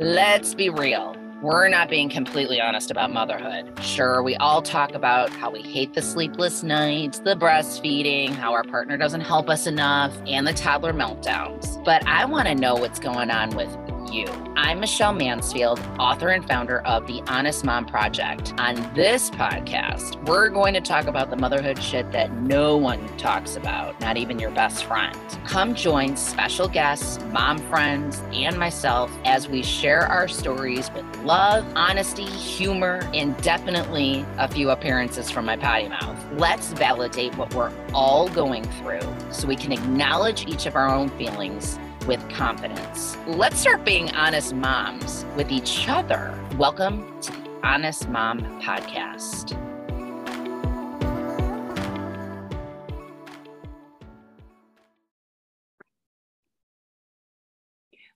Let's be real. We're not being completely honest about motherhood. Sure, we all talk about how we hate the sleepless nights, the breastfeeding, how our partner doesn't help us enough, and the toddler meltdowns. But I want to know what's going on with you. I'm Michelle Mansfield, author and founder of the Honest Mom Project. On this podcast, we're going to talk about the motherhood shit that no one talks about, not even your best friend. Come join special guests, mom friends, and myself as we share our stories with love, honesty, humor, and definitely a few appearances from my potty mouth. Let's validate what we're all going through so we can acknowledge each of our own feelings with confidence. Let's start being honest moms with each other. Welcome to the Honest Mom Podcast.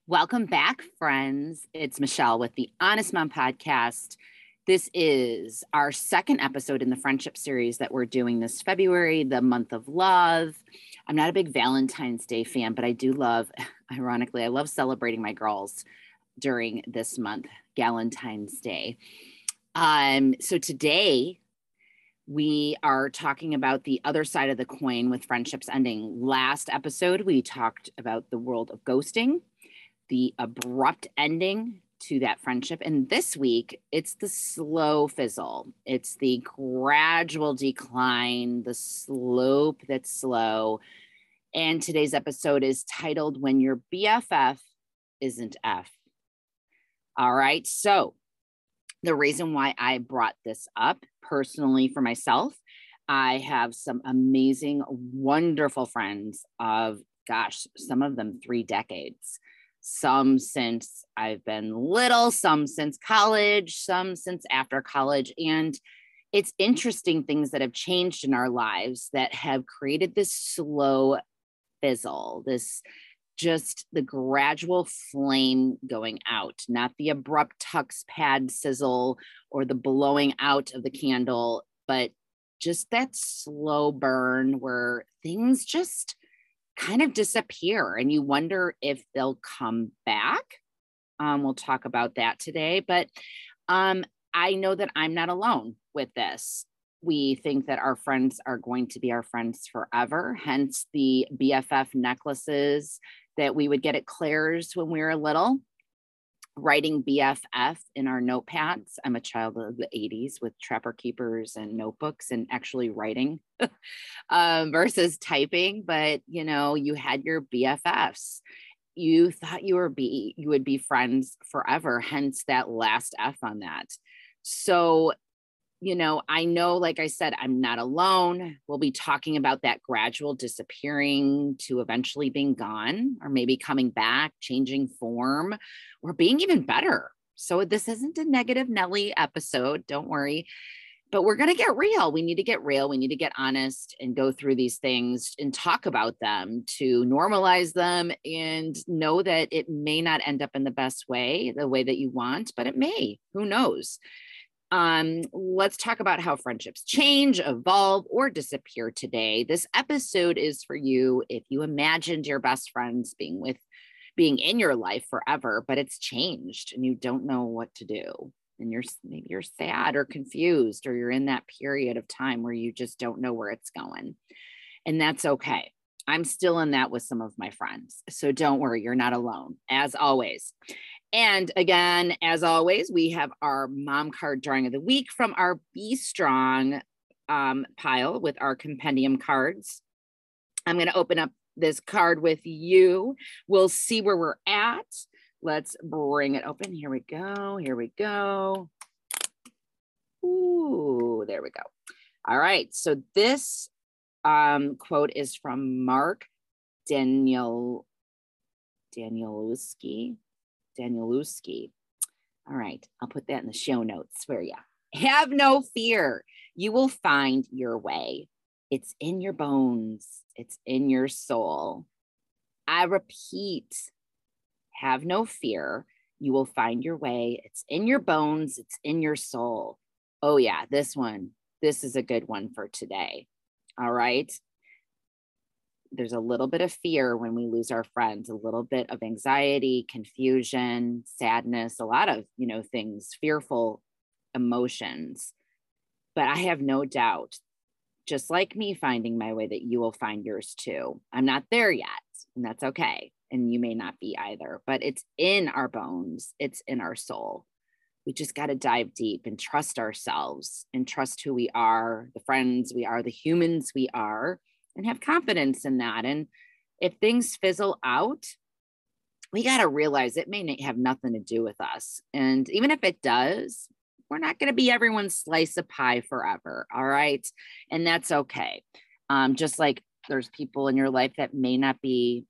Welcome back, friends. It's Michelle with the Honest Mom Podcast. This is our second episode in the friendship series that we're doing this February, the month of love. I'm not a big Valentine's Day fan, but I do love, ironically, I love celebrating my girls during this month, Valentine's Day. Um, so today we are talking about the other side of the coin with friendships ending. Last episode, we talked about the world of ghosting, the abrupt ending to that friendship. And this week, it's the slow fizzle, it's the gradual decline, the slope that's slow. And today's episode is titled When Your BFF Isn't F. All right. So, the reason why I brought this up personally for myself, I have some amazing, wonderful friends of, gosh, some of them three decades some since I've been little, some since college, some since after college. And it's interesting things that have changed in our lives that have created this slow fizzle, this just the gradual flame going out, not the abrupt tux pad sizzle or the blowing out of the candle, but just that slow burn where things just kind of disappear and you wonder if they'll come back. Um, we'll talk about that today, but um, I know that I'm not alone with this. We think that our friends are going to be our friends forever, hence the BFF necklaces that we would get at Claire's when we were little writing BFF in our notepads. I'm a child of the 80s with trapper keepers and notebooks and actually writing um, versus typing. But you know, you had your BFFs. You thought you were be you would be friends forever, hence that last F on that. So you know, I know, like I said, I'm not alone. We'll be talking about that gradual disappearing to eventually being gone, or maybe coming back, changing form, or being even better. So, this isn't a negative Nelly episode. Don't worry. But we're going to get real. We need to get real. We need to get honest and go through these things and talk about them to normalize them and know that it may not end up in the best way, the way that you want, but it may. Who knows? Um, let's talk about how friendships change, evolve, or disappear today. This episode is for you if you imagined your best friends being with being in your life forever, but it's changed and you don't know what to do. And you're maybe you're sad or confused, or you're in that period of time where you just don't know where it's going. And that's okay. I'm still in that with some of my friends. So don't worry, you're not alone, as always. And again, as always, we have our mom card drawing of the week from our Be Strong um, pile with our compendium cards. I'm going to open up this card with you. We'll see where we're at. Let's bring it open. Here we go. Here we go. Ooh, there we go. All right. So this um, quote is from Mark Daniel Danielowski. Danielewski. All right, I'll put that in the show notes for you. Have no fear. You will find your way. It's in your bones, it's in your soul. I repeat, have no fear. You will find your way. It's in your bones, it's in your soul. Oh, yeah, this one, this is a good one for today. All right. There's a little bit of fear when we lose our friends, a little bit of anxiety, confusion, sadness, a lot of, you know, things, fearful emotions. But I have no doubt, just like me finding my way, that you will find yours too. I'm not there yet, and that's okay. And you may not be either, but it's in our bones, it's in our soul. We just got to dive deep and trust ourselves and trust who we are, the friends we are, the humans we are and have confidence in that. And if things fizzle out, we got to realize it may have nothing to do with us. And even if it does, we're not going to be everyone's slice of pie forever. All right. And that's okay. Um, just like there's people in your life that may not be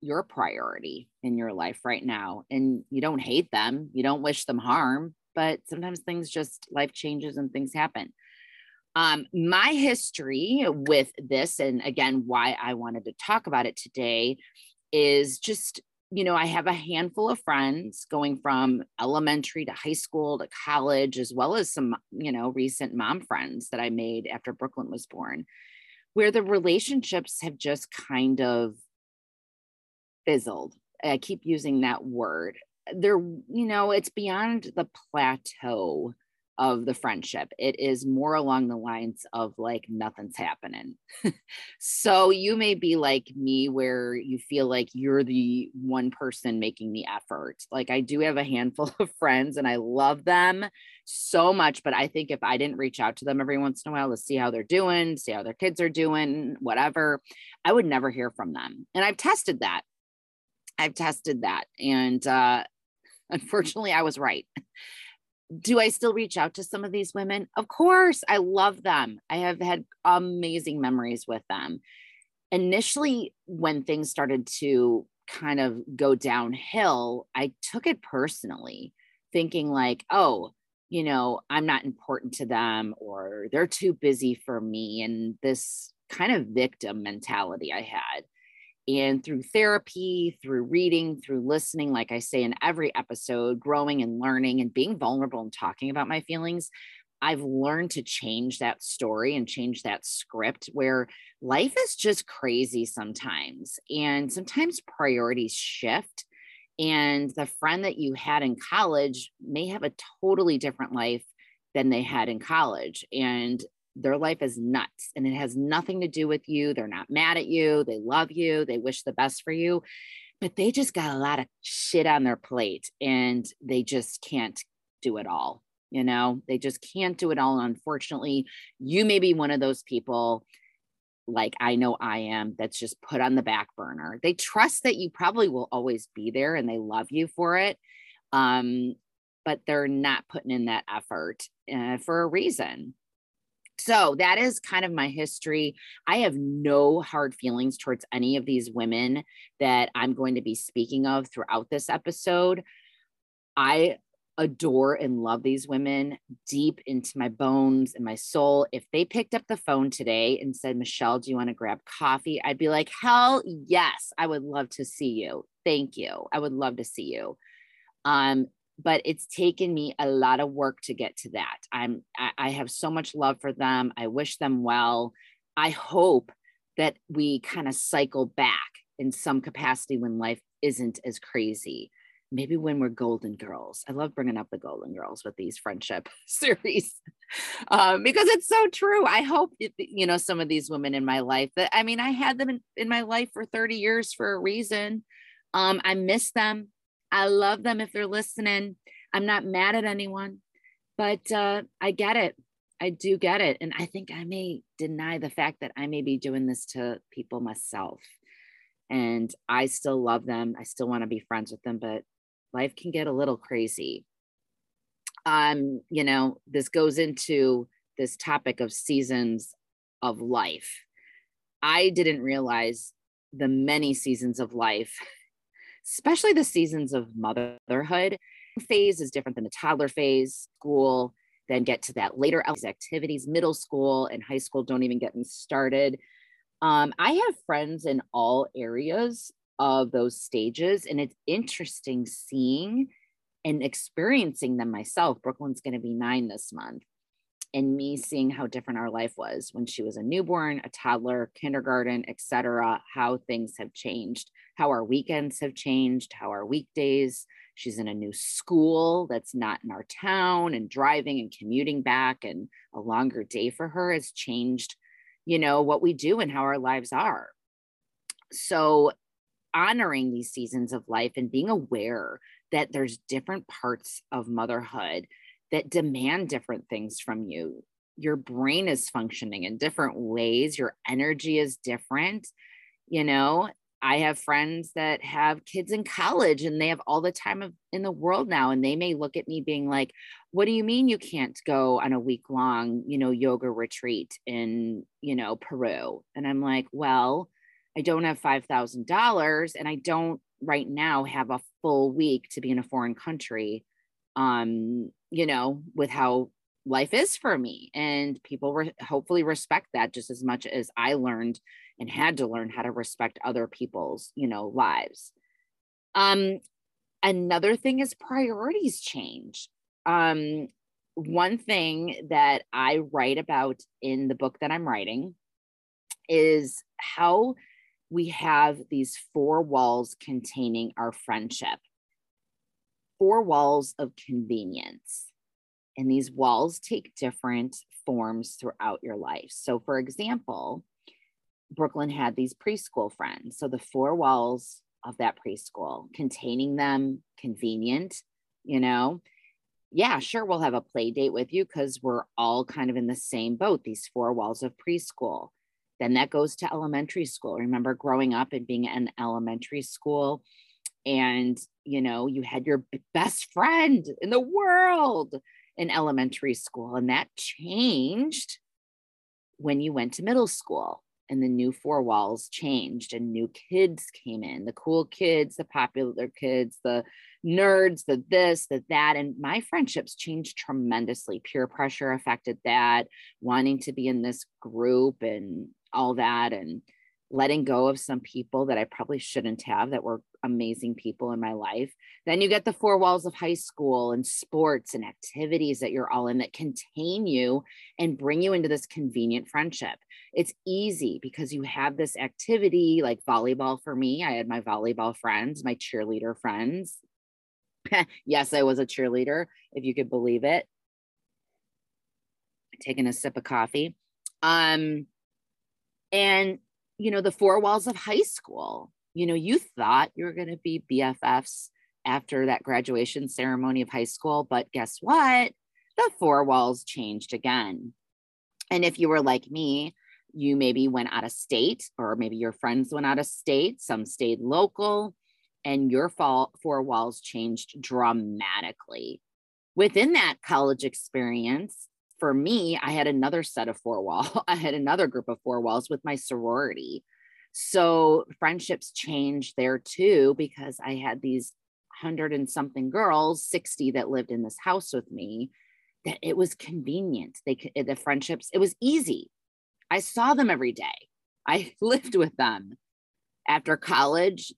your priority in your life right now. And you don't hate them, you don't wish them harm, but sometimes things just life changes and things happen. Um, my history with this, and again, why I wanted to talk about it today, is just you know, I have a handful of friends going from elementary to high school to college, as well as some, you know, recent mom friends that I made after Brooklyn was born, where the relationships have just kind of fizzled. I keep using that word. They're, you know, it's beyond the plateau of the friendship. It is more along the lines of like nothing's happening. so you may be like me where you feel like you're the one person making the effort. Like I do have a handful of friends and I love them so much, but I think if I didn't reach out to them every once in a while to see how they're doing, see how their kids are doing, whatever, I would never hear from them. And I've tested that. I've tested that. And uh unfortunately I was right do I still reach out to some of these women? Of course, I love them. I have had amazing memories with them. Initially, when things started to kind of go downhill, I took it personally, thinking like, oh, you know, I'm not important to them or they're too busy for me. And this kind of victim mentality I had. And through therapy, through reading, through listening, like I say in every episode, growing and learning and being vulnerable and talking about my feelings, I've learned to change that story and change that script where life is just crazy sometimes. And sometimes priorities shift. And the friend that you had in college may have a totally different life than they had in college. And their life is nuts and it has nothing to do with you. They're not mad at you. They love you. They wish the best for you, but they just got a lot of shit on their plate and they just can't do it all. You know, they just can't do it all. Unfortunately, you may be one of those people like I know I am that's just put on the back burner. They trust that you probably will always be there and they love you for it. Um, but they're not putting in that effort uh, for a reason. So that is kind of my history. I have no hard feelings towards any of these women that I'm going to be speaking of throughout this episode. I adore and love these women deep into my bones and my soul. If they picked up the phone today and said, Michelle, do you want to grab coffee? I'd be like, hell yes, I would love to see you. Thank you. I would love to see you. Um, but it's taken me a lot of work to get to that. I'm I, I have so much love for them. I wish them well. I hope that we kind of cycle back in some capacity when life isn't as crazy. Maybe when we're golden girls. I love bringing up the golden girls with these friendship series um, because it's so true. I hope, it, you know, some of these women in my life that, I mean, I had them in, in my life for 30 years for a reason. Um, I miss them. I love them if they're listening. I'm not mad at anyone, but uh, I get it. I do get it. And I think I may deny the fact that I may be doing this to people myself. And I still love them. I still want to be friends with them, but life can get a little crazy. Um, you know, this goes into this topic of seasons of life. I didn't realize the many seasons of life especially the seasons of motherhood. Phase is different than the toddler phase, school, then get to that later activities, middle school and high school. Don't even get me started. Um, I have friends in all areas of those stages, and it's interesting seeing and experiencing them myself. Brooklyn's going to be nine this month. And me seeing how different our life was when she was a newborn, a toddler, kindergarten, etc., how things have changed, how our weekends have changed, how our weekdays. She's in a new school that's not in our town, and driving and commuting back, and a longer day for her has changed, you know, what we do and how our lives are. So, honoring these seasons of life and being aware that there's different parts of motherhood that demand different things from you. Your brain is functioning in different ways, your energy is different. You know, I have friends that have kids in college and they have all the time of, in the world now. And they may look at me being like, What do you mean you can't go on a week long, you know, yoga retreat in, you know, Peru? And I'm like, Well, I don't have $5,000 and I don't right now have a full week to be in a foreign country um you know with how life is for me and people re- hopefully respect that just as much as i learned and had to learn how to respect other people's you know lives. Um another thing is priorities change. Um one thing that i write about in the book that i'm writing is how we have these four walls containing our friendship four walls of convenience. And these walls take different forms throughout your life. So, for example, Brooklyn had these preschool friends. So, the four walls of that preschool containing them, convenient, you know. Yeah, sure, we'll have a play date with you because we're all kind of in the same boat, these four walls of preschool. Then that goes to elementary school. Remember growing up and being in elementary school and you know you had your best friend in the world in elementary school and that changed when you went to middle school and the new four walls changed and new kids came in the cool kids the popular kids the nerds the this the that and my friendships changed tremendously. Peer pressure affected that wanting to be in this group and all that and letting go of some people that I probably shouldn't have that were amazing people in my life. Then you get the four walls of high school and sports and activities that you're all in that contain you and bring you into this convenient friendship. It's easy because you have this activity like volleyball for me. I had my volleyball friends, my cheerleader friends. yes, I was a cheerleader, if you could believe it. Taking a sip of coffee. Um, and you know, the four walls of high school. You know, you thought you were going to be BFFs after that graduation ceremony of high school, but guess what? The four walls changed again. And if you were like me, you maybe went out of state, or maybe your friends went out of state, some stayed local, and your fall, four walls changed dramatically. Within that college experience, for me, I had another set of four wall. I had another group of four walls with my sorority. So friendships changed there too because I had these hundred and something girls, 60 that lived in this house with me, that it was convenient. They could, eh, the friendships, it was easy. I saw them every day. I lived with them. After college,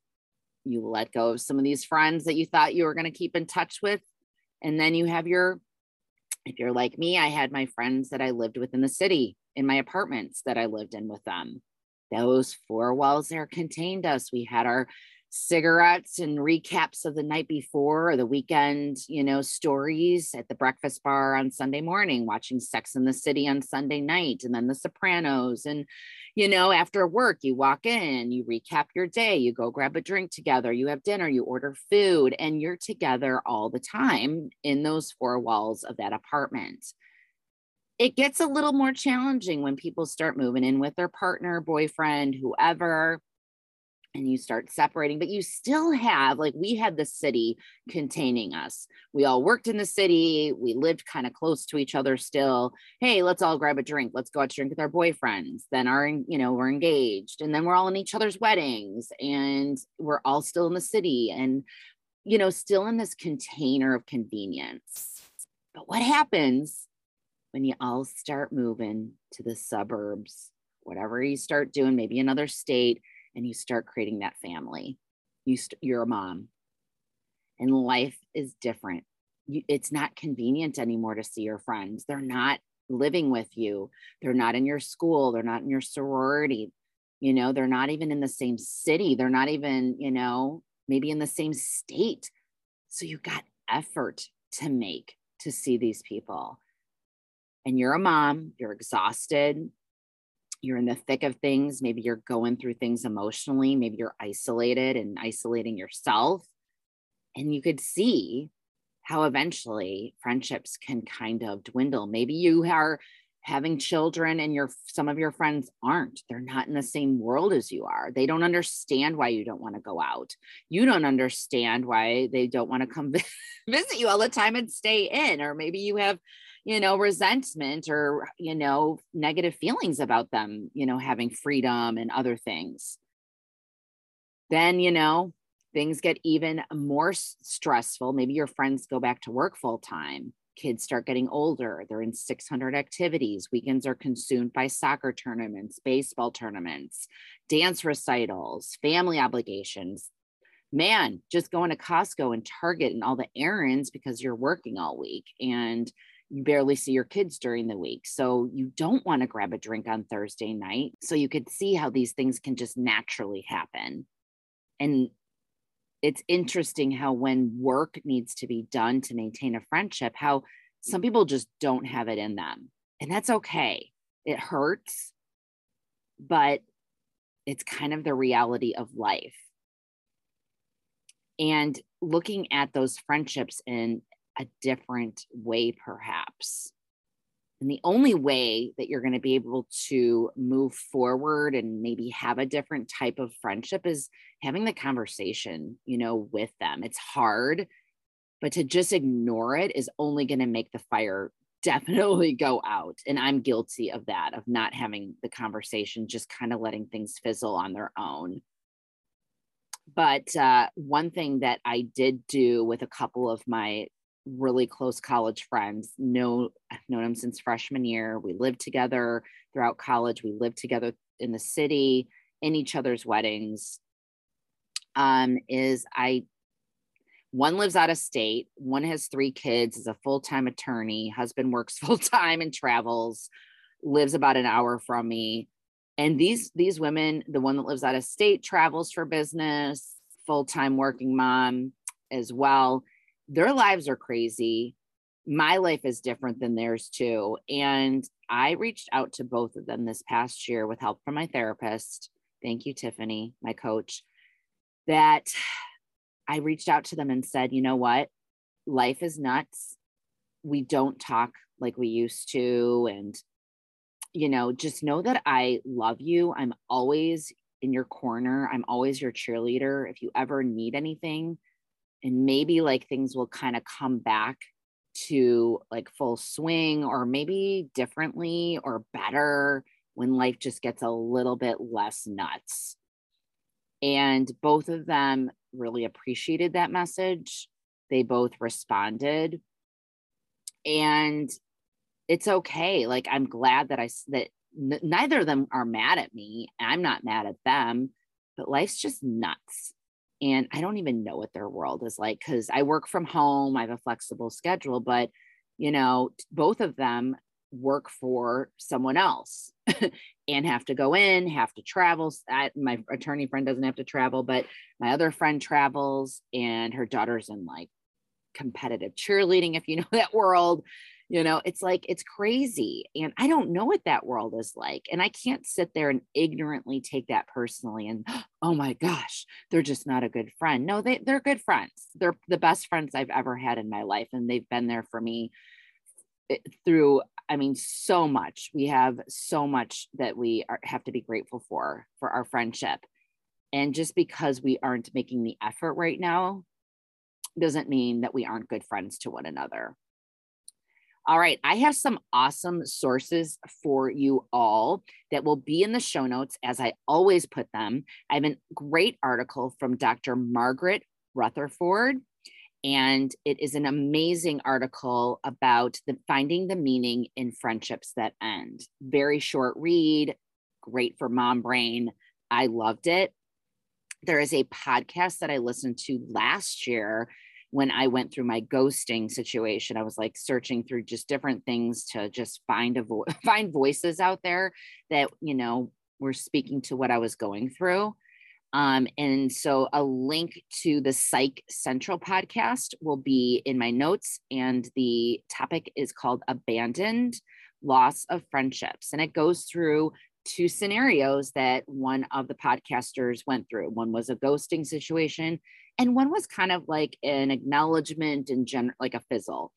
you let go of some of these friends that you thought you were going to keep in touch with. And then you have your if you're like me, I had my friends that I lived with in the city in my apartments that I lived in with them. Those four walls there contained us. We had our cigarettes and recaps of the night before or the weekend, you know, stories at the breakfast bar on Sunday morning, watching Sex in the City on Sunday night, and then The Sopranos. And, you know, after work, you walk in, you recap your day, you go grab a drink together, you have dinner, you order food, and you're together all the time in those four walls of that apartment. It gets a little more challenging when people start moving in with their partner, boyfriend, whoever and you start separating, but you still have, like, we had the city containing us. We all worked in the city. We lived kind of close to each other still. Hey, let's all grab a drink. Let's go out to drink with our boyfriends. Then our, you know, we're engaged. And then we're all in each other's weddings and we're all still in the city and, you know, still in this container of convenience. But what happens when you all start moving to the suburbs? Whatever you start doing, maybe another state, and you start creating that family. You st- you're a mom, and life is different. You, it's not convenient anymore to see your friends. They're not living with you. They're not in your school. They're not in your sorority. You know, they're not even in the same city. They're not even, you know, maybe in the same state. So you got effort to make to see these people. And you're a mom, you're exhausted, you're in the thick of things. Maybe you're going through things emotionally. Maybe you're isolated and isolating yourself. And you could see how eventually friendships can kind of dwindle. Maybe you are having children and your some of your friends aren't they're not in the same world as you are they don't understand why you don't want to go out you don't understand why they don't want to come visit you all the time and stay in or maybe you have you know resentment or you know negative feelings about them you know having freedom and other things. Then you know things get even more stressful. Maybe your friends go back to work full time. Kids start getting older. They're in 600 activities. Weekends are consumed by soccer tournaments baseball tournaments dance recitals family obligations. Man just going to costco and target and all the errands because you're working all week. And you barely see your kids during the week so you don't want to grab a drink on thursday night so you could see how these things can just naturally happen and it's interesting how when work needs to be done to maintain a friendship, how some people just don't have it in them. And that's okay. It hurts, but it's kind of the reality of life. And looking at those friendships in a different way, perhaps. And the only way that you're going to be able to move forward and maybe have a different type of friendship is having the conversation, you know, with them. It's hard, but to just ignore it is only going to make the fire definitely go out. And I'm guilty of that, of not having the conversation, just kind of letting things fizzle on their own. But uh, one thing that I did do with a couple of my really close college friends. Know I've known them since freshman year. We lived together throughout college. We lived together in the city, in each other's weddings. Um, is I one lives out of state, one has three kids, is a full-time attorney, husband works full-time and travels, lives about an hour from me. And these these women, the one that lives out of state travels for business, full-time working mom as well their lives are crazy. My life is different than theirs too. And I reached out to both of them this past year with help from my therapist. Thank you, Tiffany, my coach. That I reached out to them and said, you know what? Life is nuts. We don't talk like we used to. And, you know, just know that I love you. I'm always in your corner. I'm always your cheerleader. If you ever need anything, and maybe like things will kind of come back to like full swing or maybe differently or better when life just gets a little bit less nuts. And both of them really appreciated that message. They both responded. And it's okay. Like I'm glad that I that n- neither of them are mad at me. I'm not mad at them, but life's just nuts and I don't even know what their world is like because I work from home, I have a flexible schedule, but you know, both of them work for someone else and have to go in, have to travel. I, my attorney friend doesn't have to travel, but my other friend travels and her daughter's in like competitive cheerleading, if you know that world you know it's like it's crazy and i don't know what that world is like and i can't sit there and ignorantly take that personally and oh my gosh they're just not a good friend. No they, they're good friends they're the best friends i've ever had in my life and they've been there for me eh, through i mean so much. We have so much that we are, have to be grateful for for our friendship and just because we aren't making the effort right now doesn't mean that we aren't good friends to one another all right, I have some awesome sources for you all that will be in the show notes as I always put them. I have a great article from Dr. Margaret Rutherford, and it is an amazing article about the finding the meaning in friendships that end. Very short read, great for mom brain. I loved it. There is a podcast that I listened to last year when I went through my ghosting situation, I was like searching through just different things to just find a vo- find voices out there that you know were speaking to what I was going through. Um, and so a link to the Psych Central podcast will be in my notes, and the topic is called Abandoned Loss of Friendships. And it goes through two scenarios that one of the podcasters went through. One was a ghosting situation, and one was kind of like an acknowledgement and general, like a fizzle.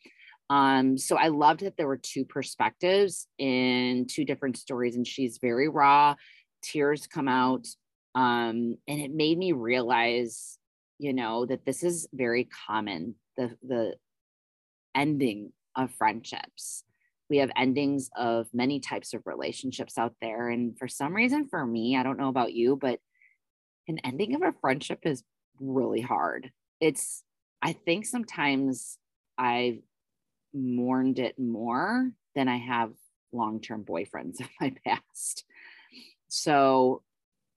Um, so I loved that there were two perspectives in two different stories, and she's very raw. Tears come out um, and it made me realize you know that this is very common the the ending of friendships we have endings of many types of relationships out there and for some reason for me i don't know about you but an ending of a friendship is really hard. It's i think sometimes i've mourned it more than i have long-term boyfriends of my past. So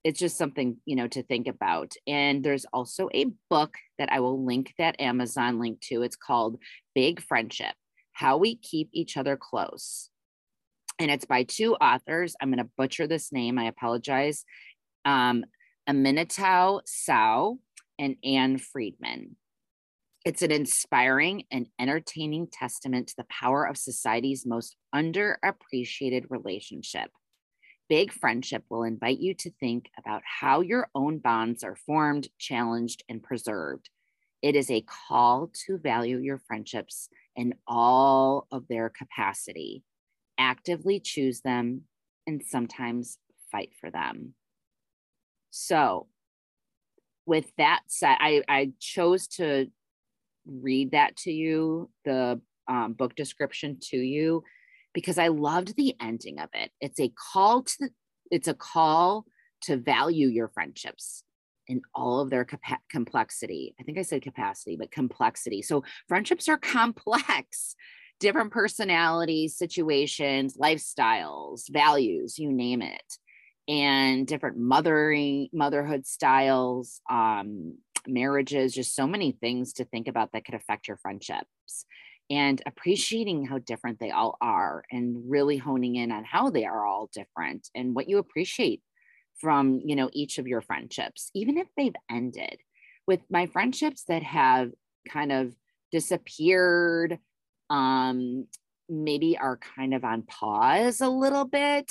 it's just something you know to think about. And there's also a book that i will link that amazon link to. It's called big friendship how we keep each other close. And it's by two authors. I'm going to butcher this name. I apologize. Um Aminatou Sow and Ann Friedman. It's an inspiring and entertaining testament to the power of society's most underappreciated relationship Big Friendship will invite you to think about how your own bonds are formed, challenged, and preserved. It is a call to value your friendships in all of their capacity, actively choose them, and sometimes fight for them. So, with that said, I, I chose to read that to you, the um, book description to you, because I loved the ending of it. It's a call to it's a call to value your friendships in all of their complexity. I think I said capacity, but complexity. So friendships are complex, different personalities, situations, lifestyles, values, you name it, and different mothering, motherhood styles, um, marriages, just so many things to think about that could affect your friendships and appreciating how different they all are and really honing in on how they are all different and what you appreciate from you know each of your friendships even if they've ended. With my friendships that have kind of disappeared um maybe are kind of on pause a little bit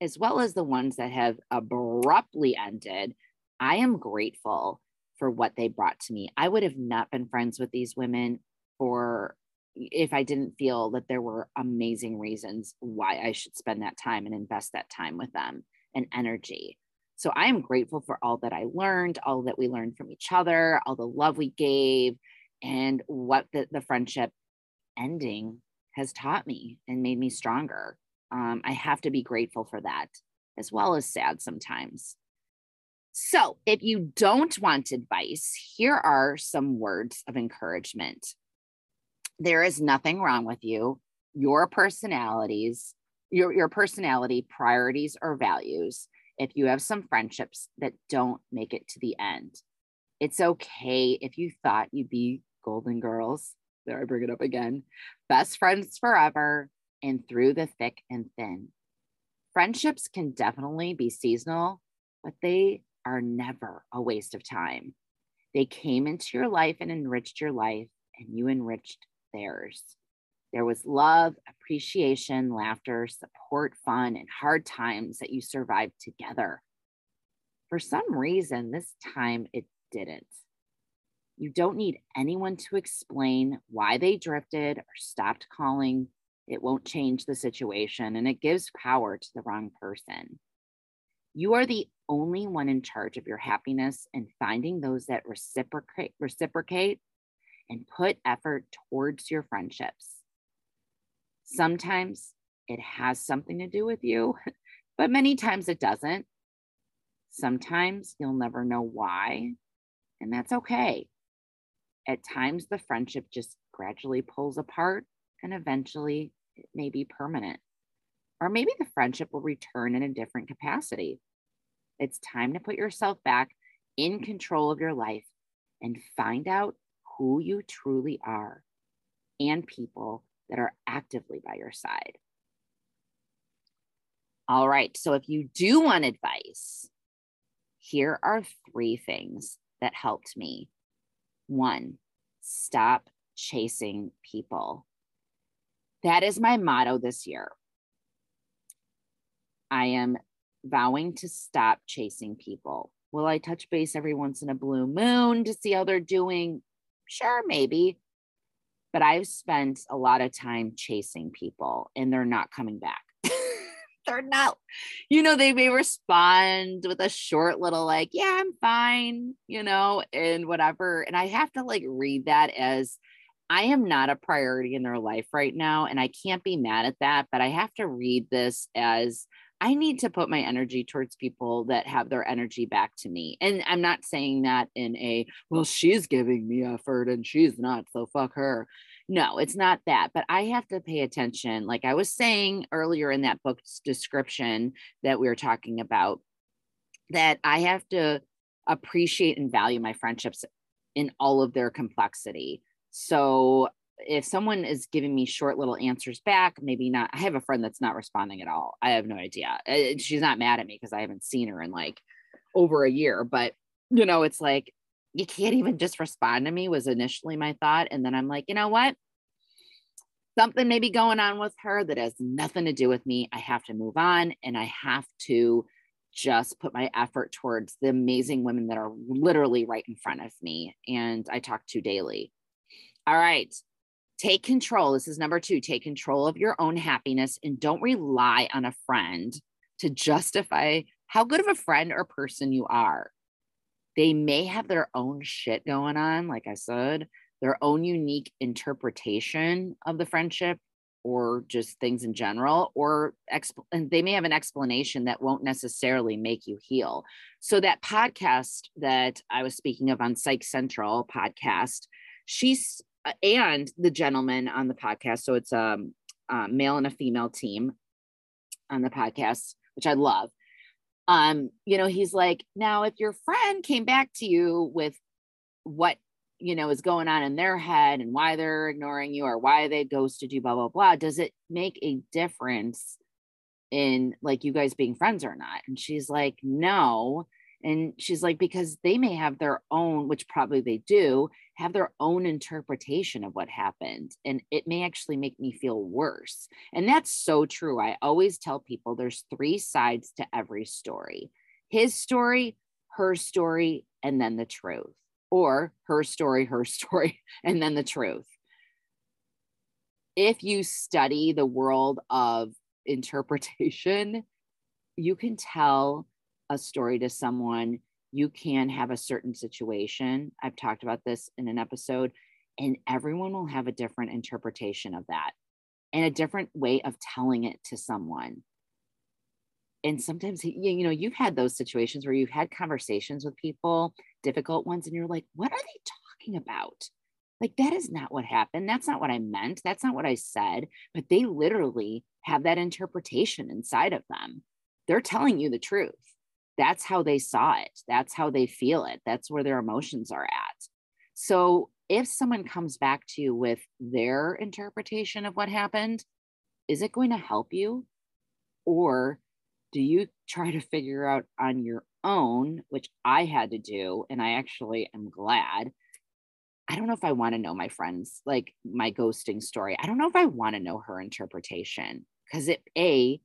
as well as the ones that have abruptly ended i am grateful for what they brought to me i would have not been friends with these women for if I didn't feel that there were amazing reasons why I should spend that time and invest that time with them and energy. So I am grateful for all that I learned, all that we learned from each other, all the love we gave, and what the, the friendship ending has taught me and made me stronger. Um, I have to be grateful for that, as well as sad sometimes. So, if you don't want advice, here are some words of encouragement there is nothing wrong with you. Your personalities, your, your personality, priorities, or values, if you have some friendships that don't make it to the end, it's okay if you thought you'd be golden girls. There, I bring it up again. Best friends forever and through the thick and thin. Friendships can definitely be seasonal, but they are never a waste of time. They came into your life and enriched your life, and you enriched theirs. There was love, appreciation, laughter, support, fun, and hard times that you survived together. For some reason, this time it didn't. You don't need anyone to explain why they drifted or stopped calling. It won't change the situation and it gives power to the wrong person. You are the only one in charge of your happiness and finding those that reciprocate, reciprocate and put effort towards your friendships. Sometimes it has something to do with you, but many times it doesn't. Sometimes you'll never know why, and that's okay. At times, the friendship just gradually pulls apart, and eventually it may be permanent. Or maybe the friendship will return in a different capacity. It's time to put yourself back in control of your life and find out who you truly are and people that are actively by your side. All right. So if you do want advice, here are three things that helped me. One, stop chasing people. That is my motto this year. I am vowing to stop chasing people. Will I touch base every once in a blue moon to see how they're doing? Sure, maybe. But I've spent a lot of time chasing people and they're not coming back. they're not, you know, they may respond with a short little, like, yeah, I'm fine, you know, and whatever. And I have to like read that as I am not a priority in their life right now. And I can't be mad at that, but I have to read this as I need to put my energy towards people that have their energy back to me. And I'm not saying that in a, well, she's giving me effort and she's not, so fuck her. No, it's not that. But I have to pay attention. Like I was saying earlier in that book's description that we were talking about, that I have to appreciate and value my friendships in all of their complexity. So if someone is giving me short little answers back, maybe not. I have a friend that's not responding at all. I have no idea. Uh, she's not mad at me because I haven't seen her in like over a year, but you know, it's like you can't even just respond to me was initially my thought. And then I'm like, you know what? Something may be going on with her that has nothing to do with me. I have to move on and I have to just put my effort towards the amazing women that are literally right in front of me and I talk to daily. All right. Take control. This is number two. Take control of your own happiness and don't rely on a friend to justify how good of a friend or person you are. They may have their own shit going on, like I said, their own unique interpretation of the friendship or just things in general, or exp- and they may have an explanation that won't necessarily make you heal. So, that podcast that I was speaking of on Psych Central podcast, she's and the gentleman on the podcast. So it's um, a male and a female team on the podcast, which I love. Um, you know, he's like, now if your friend came back to you with what you know is going on in their head and why they're ignoring you or why they ghosted you, blah blah blah, does it make a difference in like you guys being friends or not? And she's like, no. And she's like, because they may have their own, which probably they do, have their own interpretation of what happened. And it may actually make me feel worse. And that's so true. I always tell people there's three sides to every story his story, her story, and then the truth, or her story, her story, and then the truth. If you study the world of interpretation, you can tell a story to someone you can have a certain situation. I've talked about this in an episode, and everyone will have a different interpretation of that and a different way of telling it to someone. And sometimes, you know, you've had those situations where you've had conversations with people, difficult ones, and you're like, what are they talking about? Like, that is not what happened. That's not what I meant. That's not what I said. But they literally have that interpretation inside of them. They're telling you the truth that's how they saw it. That's how they feel it. That's where their emotions are at. So if someone comes back to you with their interpretation of what happened, is it going to help you? Or do you try to figure out on your own, which I had to do, and I actually am glad. I don't know if I want to know my friends, like my ghosting story. I don't know if I want to know her interpretation because it, A,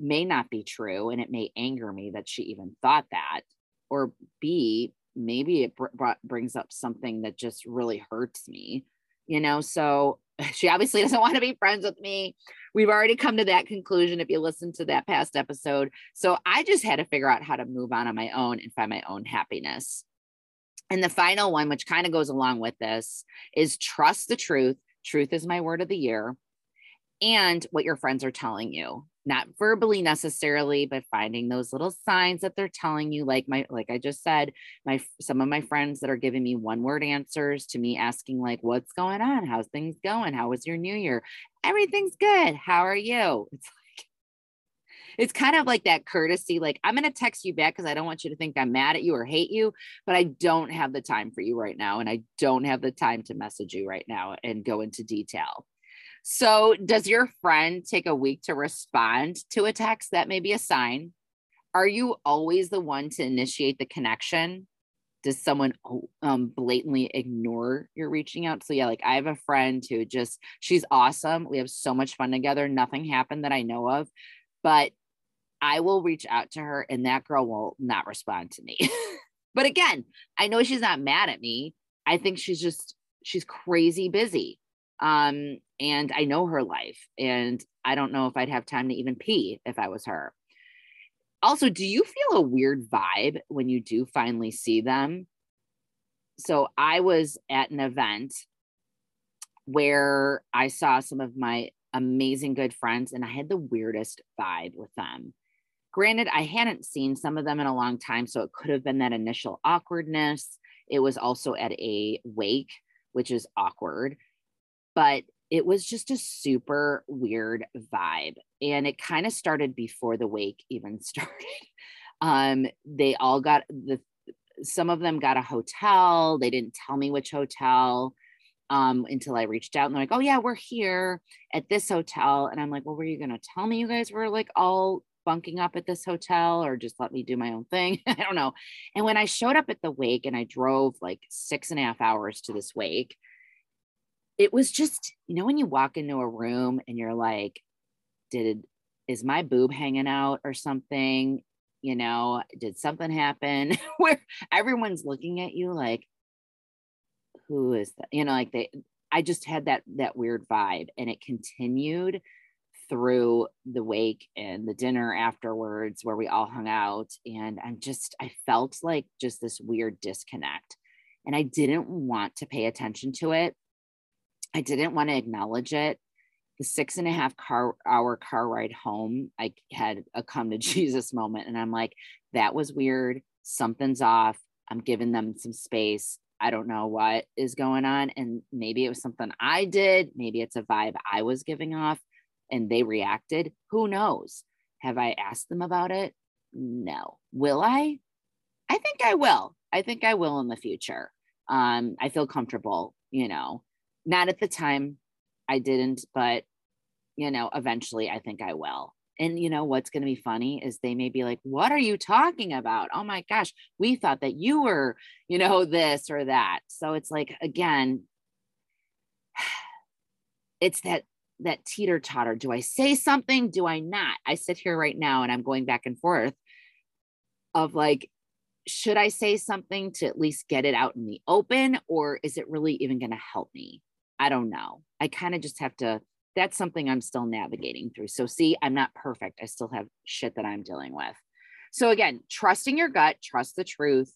may not be true and it may anger me that she even thought that. Or b maybe it br- brings up something that just really hurts me you know? So she obviously doesn't want to be friends with me. We've already come to that conclusion if you listen to that past episode. So i just had to figure out how to move on on my own and find my own happiness. And the final one which kind of goes along with this is trust the truth. Truth is my word of the year. And what your friends are telling you not verbally necessarily but finding those little signs that they're telling you like my like i just said my some of my friends that are giving me one word answers to me asking like what's going on? How's things going? How was your new year? Everything's good. How are you? It's like it's kind of like that courtesy like i'm going to text you back because i don't want you to think i'm mad at you or hate you but i don't have the time for you right now and i don't have the time to message you right now and go into detail so does your friend take a week to respond to a text that may be a sign are you always the one to initiate the connection does someone oh, um, blatantly ignore your reaching out so yeah like i have a friend who just she's awesome we have so much fun together nothing happened that i know of but I will reach out to her and that girl will not respond to me. but again, I know she's not mad at me. I think she's just she's crazy busy. Um and I know her life and I don't know if I'd have time to even pee if I was her. Also, do you feel a weird vibe when you do finally see them? So I was at an event where I saw some of my amazing good friends and I had the weirdest vibe with them. Granted, I hadn't seen some of them in a long time, so it could have been that initial awkwardness. It was also at a wake, which is awkward, but it was just a super weird vibe. And it kind of started before the wake even started. Um, they all got the some of them got a hotel. They didn't tell me which hotel um, until I reached out and they're like, oh, yeah, we're here at this hotel. And I'm like, well, were you going to tell me you guys were like all bunking up at this hotel or just let me do my own thing? I don't know. And when I showed up at the wake and I drove like six and a half hours to this wake, it was just, you know, when you walk into a room and you're like, did is my boob hanging out or something? You know, did something happen where everyone's looking at you like, who is that? You know, like they, I just had that that weird vibe, and it continued through the wake and the dinner afterwards where we all hung out and i'm just i felt like just this weird disconnect and i didn't want to pay attention to it i didn't want to acknowledge it the six and a half car hour car ride home i had a come to jesus moment and i'm like that was weird something's off i'm giving them some space I don't know what is going on. And maybe it was something I did. Maybe it's a vibe I was giving off and they reacted. Who knows? Have I asked them about it? No. Will I? I think I will. I think I will in the future. Um, I feel comfortable, you know, not at the time I didn't, but, you know, eventually I think I will. And you know what's going to be funny is they may be like, What are you talking about? Oh my gosh, we thought that you were, you know, this or that. So it's like, again, it's that that teeter totter. Do I say something? Do I not? I sit here right now and I'm going back and forth of like, should I say something to at least get it out in the open, or is it really even going to help me? I don't know. I kind of just have to that's something I'm still navigating through. So, see, I'm not perfect. I still have shit that I'm dealing with. So, again, trusting your gut, trust the truth,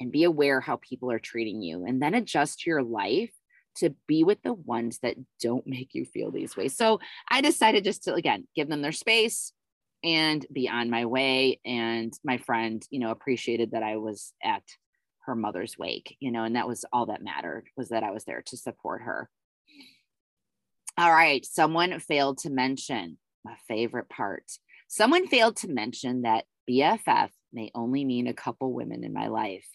and be aware how people are treating you, and then adjust your life to be with the ones that don't make you feel these ways. So, I decided just to, again, give them their space and be on my way. And my friend, you know, appreciated that I was at her mother's wake, you know, and that was all that mattered was that I was there to support her. All right. Someone failed to mention my favorite part. Someone failed to mention that BFF may only mean a couple women in my life,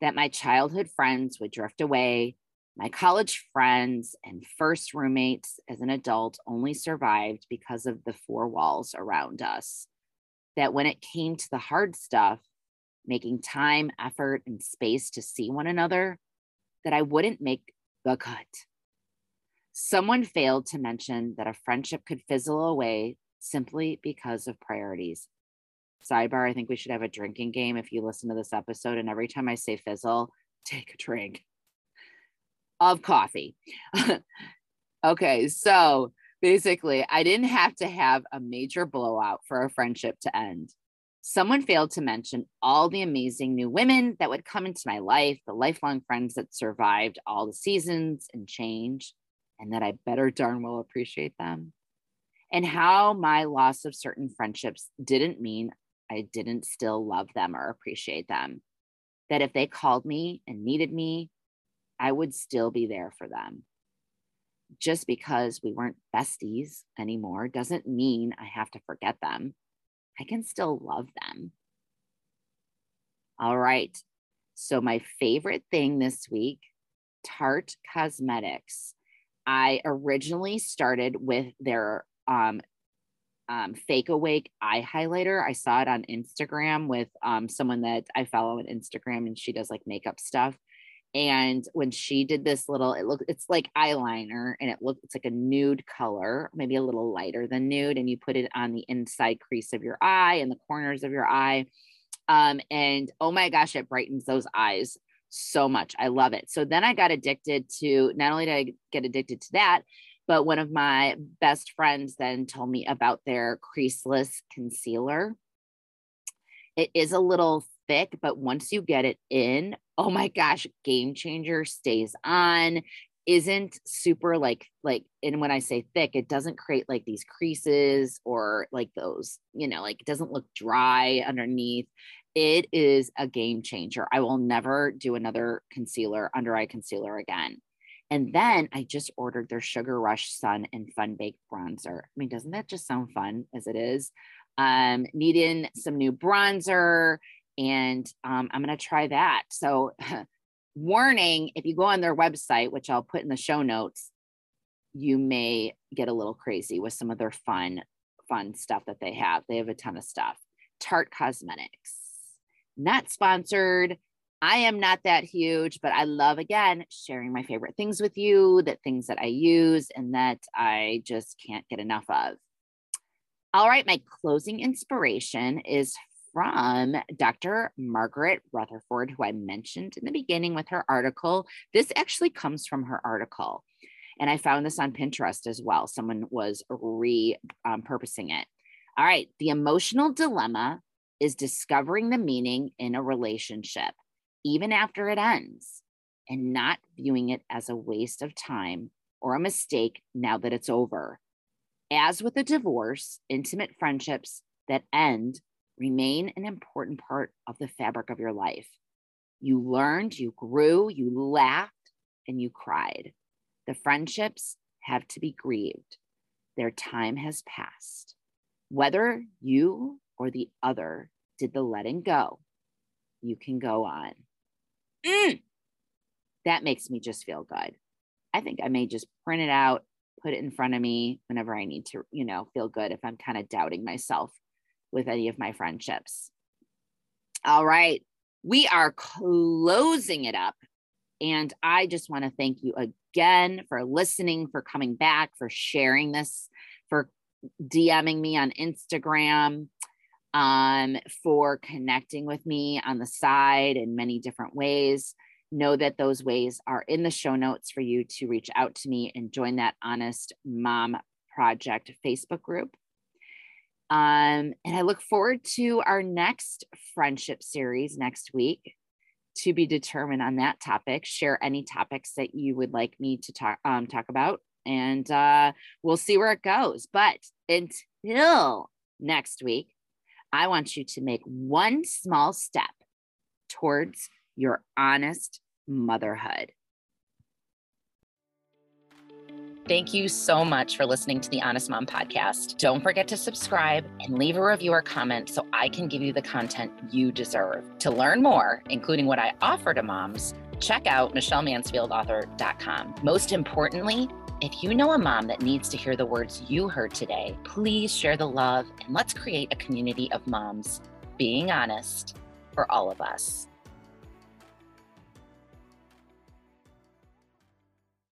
that my childhood friends would drift away. My college friends and first roommates as an adult only survived because of the four walls around us. That when it came to the hard stuff, making time, effort, and space to see one another, that I wouldn't make the cut. Someone failed to mention that a friendship could fizzle away simply because of priorities. Sidebar, I think we should have a drinking game if you listen to this episode. And every time I say fizzle, take a drink of coffee. okay, so basically, I didn't have to have a major blowout for a friendship to end. Someone failed to mention all the amazing new women that would come into my life, the lifelong friends that survived all the seasons and change and that I better darn well appreciate them. And how my loss of certain friendships didn't mean I didn't still love them or appreciate them. That if they called me and needed me, I would still be there for them. Just because we weren't besties anymore doesn't mean I have to forget them. I can still love them. All right. So, my favorite thing this week Tarte Cosmetics. I originally started with their um, um, Fake Awake eye highlighter. I saw it on Instagram with um, someone that I follow on Instagram, and she does like makeup stuff. And when she did this little, it look it's like eyeliner, and it looks it's like a nude color, maybe a little lighter than nude, and you put it on the inside crease of your eye and the corners of your eye. Um, and oh my gosh, it brightens those eyes so much. I love it. So then I got addicted to not only did I get addicted to that, but one of my best friends then told me about their creaseless concealer. It is a little thick, but once you get it in, oh my gosh, game changer stays on isn't super like like and when i say thick it doesn't create like these creases or like those you know like it doesn't look dry underneath it is a game changer i will never do another concealer under eye concealer again and then I just ordered their Sugar Rush Sun and Fun Baked Bronzer. I mean, doesn't that just sound fun as it is? Um, needing some new bronzer, and um, I'm going to try that. So, warning if you go on their website, which I'll put in the show notes, you may get a little crazy with some of their fun, fun stuff that they have. They have a ton of stuff. Tarte Cosmetics, not sponsored. I am not that huge, but I love again sharing my favorite things with you, that things that I use and that I just can't get enough of. All right, my closing inspiration is from Dr. Margaret Rutherford, who I mentioned in the beginning with her article. This actually comes from her article. And I found this on Pinterest as well. Someone was repurposing um, it. All right. The emotional dilemma is discovering the meaning in a relationship even after it ends, and not viewing it as a waste of time or a mistake now that it's over. As with a divorce, intimate friendships that end remain an important part of the fabric of your life. You learned, you grew, you laughed, and you cried. The friendships have to be grieved. Their time has passed. Whether you or the other did the letting go, you can go on. Mm, that makes me just feel good. I think I may just print it out, put it in front of me whenever I need to, you know, feel good if I'm kind of doubting myself with any of my friendships. All right. We are closing it up. And I just want to thank you again for listening, for coming back, for sharing this, for DMing me on Instagram um, for connecting with me on the side in many different ways. Know that those ways are in the show notes for you to reach out to me and join that Honest Mom Project Facebook group. Um, and I look forward to our next friendship series next week to be determined on that topic. Share any topics that you would like me to talk um, talk about, and uh, we'll see where it goes. But until next week, I want you to make one small step towards your honest motherhood. Thank you so much for listening to the Honest Mom podcast. Don't forget to subscribe and leave a review or comment so I can give you the content you deserve. To learn more, including what I offer to moms, check out michellemansfieldauthor.com. Most importantly, if you know a mom that needs to hear the words you heard today, please share the love and let's create a community of moms being honest for all of us.